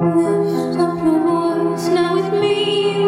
Lift up your voice now with me.